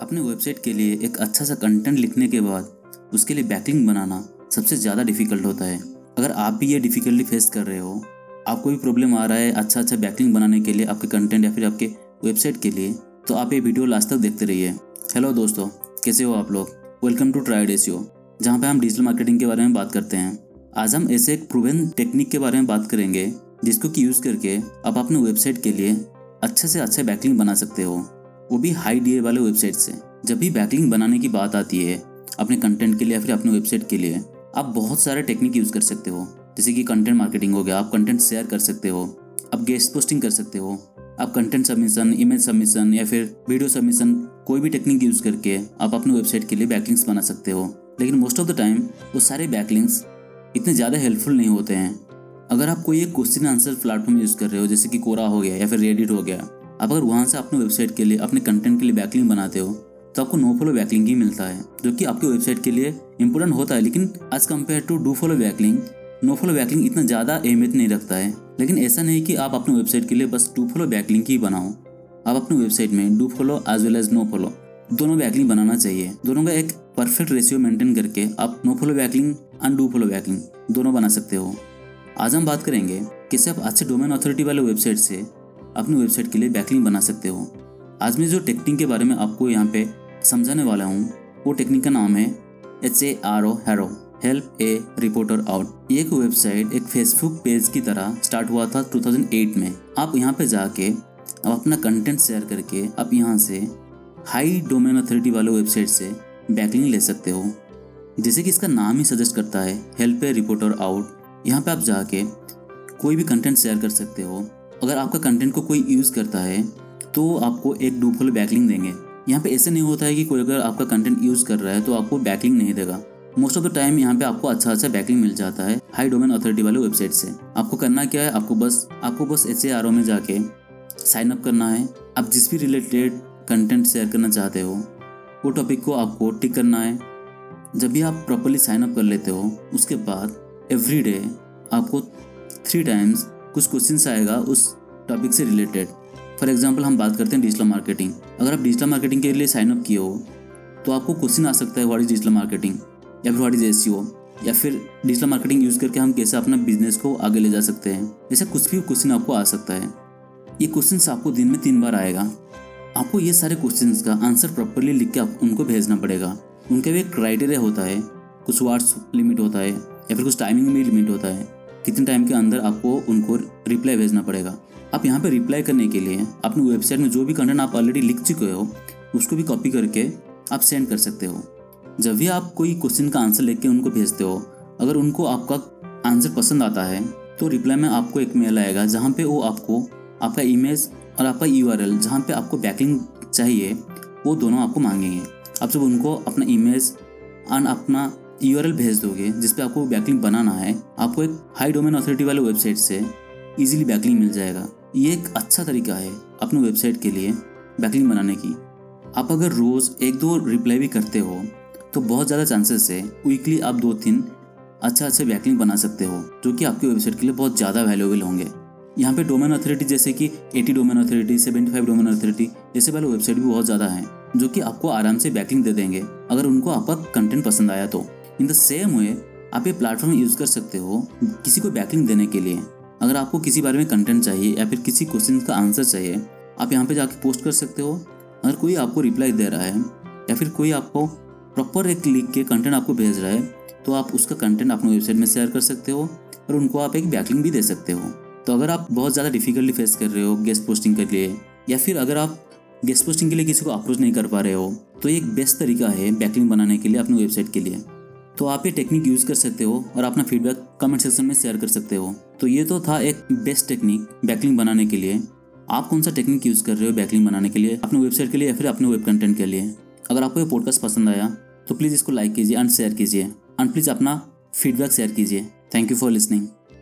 अपने वेबसाइट के लिए एक अच्छा सा कंटेंट लिखने के बाद, उसके लिए बैकलिंग बनाना सबसे ज़्यादा डिफ़िकल्ट होता है। अगर आप भी ये डिफ़िकल्टी फेस कर रहे हो, आपको भी प्रॉब्लम आ रहा है अच्छा अच्छा बैकलिंग बनाने के लिए आपके कंटेंट या फिर आपके वेबसाइट के लिए तो आप ये वीडियो लास्ट तक देखते रहिए। हेलो दोस्तों, कैसे हो आप लोग? वेलकम टू ट्राइड एसियो जहाँ पे हम डिजिटल मार्केटिंग के बारे में बात करते हैं। आज हम ऐसे एक प्रूवन टेक्निक के बारे में बात करेंगे, जिसको कि यूज़ करके आप अपने वेबसाइट के लिए अच्छे से अच्छे बैकलिंग बना सकते हो। वो भी हाई डी वाले वेबसाइट से। जब भी बैकलिंग बनाने की बात आती है, अपने कंटेंट के लिए या फिर अपने वेबसाइट के लिए, आप बहुत सारे टेक्निक यूज़ कर सकते हो। जैसे कि कंटेंट मार्केटिंग हो गया, आप कंटेंट शेयर कर सकते हो, आप गेस्ट पोस्टिंग कर सकते हो, आप कंटेंट सबमिशन इमेज सबमिशन या फिर वीडियो सबमिशन कोई भी टेक्निक यूज़ करके आप अपने वेबसाइट के लिए बैकलिंग्स बना सकते हो। लेकिन मोस्ट ऑफ़ द टाइम वो सारे बैकलिंग्स इतने ज़्यादा हेल्पफुल नहीं होते हैं। अगर आप कोई एक क्वेश्चन आंसर प्लेटफॉर्म यूज़ कर रहे हो, जैसे कि कोरा हो गया या फिर रेडिट हो गया आप अगर वहाँ से अपने वेबसाइट के लिए, अपने कंटेंट के लिए बैकलिंग बनाते हो तो आपको नो फॉलो बैकलिंग ही मिलता है, जो कि आपके वेबसाइट के लिए इंपॉर्टेंट होता है। लेकिन as compare to do follow backlink no follow backlink इतना ज़्यादा अहमियत नहीं रखता है। लेकिन ऐसा नहीं कि आप अपने वेबसाइट के लिए बस डू फॉलो बैकलिंग ही बनाओ। आप अपने वेबसाइट में do follow as well as no follow दोनों बैकलिंग बनाना चाहिए। दोनों का एक परफेक्ट रेशियो मेंटेन करके आप no follow backlink and do follow backlink दोनों बना सकते हो। आज हम बात करेंगे, कैसे आप अच्छे डोमेन अथॉरिटी वाले वेबसाइट से अपनी वेबसाइट के लिए बैकलिंग बना सकते हो। आज मैं जो टेक्निक के बारे में आपको यहाँ पे समझाने वाला हूँ, वो टेक्निक का नाम है H A R O haro help a reporter out ये एक वेबसाइट, एक फेसबुक पेज की तरह स्टार्ट हुआ था 2008 में। आप यहाँ पे जाके आप अपना कंटेंट शेयर करके, आप यहाँ से हाई डोमेन अथॉरिटी वाले वेबसाइट से बैकलिंग ले सकते हो। जैसे कि इसका नाम ही सजेस्ट करता है हेल्प ए रिपोर्टर आउट यहाँ पे आप जाके कोई भी कंटेंट शेयर कर सकते हो। अगर आपका कंटेंट को कोई यूज़ करता है तो आपको एक डू फॉलो बैकलिंग देंगे। यहाँ पे ऐसे नहीं होता है कि कोई अगर आपका कंटेंट यूज़ कर रहा है तो आपको बैकलिंग नहीं देगा। मोस्ट ऑफ़ द टाइम यहाँ पे आपको अच्छा अच्छा बैकलिंग मिल जाता है हाई डोमेन अथॉरिटी वाले वेबसाइट से। आपको करना क्या है? आपको बस आपको बस एच में जाके साइन अप करना है। आप जिस भी रिलेटेड कंटेंट शेयर करना चाहते हो, वो टॉपिक को आपको टिक करना है। जब भी आप प्रॉपरली साइन अप कर लेते हो, उसके बाद एवरी डे आपको थ्री टाइम्स कुछ क्वेश्चन आएगा उस टॉपिक से रिलेटेड फॉर एग्ज़ाम्पल हम बात करते हैं डिजिटल मार्केटिंग अगर आप डिजिटल मार्केटिंग के लिए साइन अप किए हो तो आपको क्वेश्चन आ सकता है व्हाट इज़ डिजिटल मार्केटिंग या फिर व्हाट इज़ एस या फिर डिजिटल मार्केटिंग यूज़ करके हम कैसे अपना बिज़नेस को आगे ले जा सकते हैं? ऐसा कुछ भी क्वेश्चन आपको आ सकता है। ये क्वेश्चन आपको दिन में तीन बार आएगा। आपको ये सारे क्वेश्चन का आंसर प्रॉपरली लिख के आप उनको भेजना पड़ेगा। उनका भी एक क्राइटेरिया होता है। कुछ वार्ड्स लिमिट होता है, या फिर कुछ टाइमिंग में लिमिट होता है। कितने टाइम के अंदर आपको उनको रिप्लाई भेजना पड़ेगा। आप यहाँ पे रिप्लाई करने के लिए अपनी वेबसाइट में जो भी कंटेंट आप ऑलरेडी लिख चुके हो, उसको भी कॉपी करके आप सेंड कर सकते हो। जब भी आप कोई क्वेश्चन का आंसर लेके उनको भेजते हो, अगर उनको आपका आंसर पसंद आता है तो रिप्लाई में आपको एक मेल आएगा जहाँ पे वो आपको आपका इमेज और आपका यू आर एल जहाँ पर आपको बैकिंग चाहिए, वो दोनों आपको मांगेंगे। आप जब उनको अपना इमेज एंड अपना यू आर एल भेज दोगे, जिस पर आपको बैकलिंग बनाना है, आपको एक हाई डोमेन अथॉरिटी वाले वेबसाइट से ईजिली बैकलिंग मिल जाएगा। ये एक अच्छा तरीका है अपनी वेबसाइट के लिए बैकलिंग बनाने की। आप अगर रोज़ एक दो रिप्लाई भी करते हो तो बहुत ज़्यादा चांसेस है वीकली आप दो तीन अच्छा अच्छा बैकलिंग बना सकते हो, जो कि आपकी वेबसाइट के लिए बहुत ज़्यादा वैल्यूएबल होंगे। यहाँ पे डोमेन अथॉरिटी जैसे कि 80 डोमेन अथॉरिटी 75 डोमेन अथॉरिटी जैसे वाले वेबसाइट भी बहुत ज़्यादा हैं, जो कि आपको आराम से बैकलिंग दे देंगे, अगर उनको आपका कंटेंट पसंद आया तो। इन द सेम वे आप ये प्लेटफॉर्म यूज़ कर सकते हो किसी को बैकलिंग देने के लिए। अगर आपको किसी बारे में कंटेंट चाहिए या फिर किसी क्वेश्चन का आंसर चाहिए, आप यहाँ पे जाके पोस्ट कर सकते हो। अगर कोई आपको रिप्लाई दे रहा है या फिर कोई आपको प्रॉपर एक लिख के कंटेंट आपको भेज रहा है तो आप उसका कंटेंट अपने वेबसाइट में शेयर कर सकते हो और उनको आप एक बैकलिंग भी दे सकते हो। तो अगर आप बहुत ज़्यादा डिफिकल्टी फेस कर रहे हो गेस्ट पोस्टिंग के लिए, या फिर अगर आप गेस्ट पोस्टिंग के लिए किसी को अप्रोच नहीं कर पा रहे हो तो एक बेस्ट तरीका है बैकलिंग बनाने के लिए अपनी वेबसाइट के लिए। तो आप ये टेक्निक यूज़ कर सकते हो और अपना फीडबैक कमेंट सेक्शन में शेयर कर सकते हो। तो ये तो था एक बेस्ट टेक्निक बैकलिंग बनाने के लिए। आप कौन सा टेक्निक यूज़ कर रहे हो बैकलिंग बनाने के लिए? अपने वेबसाइट के लिए या फिर अपने वेब कंटेंट के लिए? अगर आपको ये पॉडकास्ट पसंद आया तो प्लीज़ इसको लाइक कीजिए एंड शेयर कीजिए। एंड प्लीज़ अपना फीडबैक शेयर कीजिए। Thank you for listening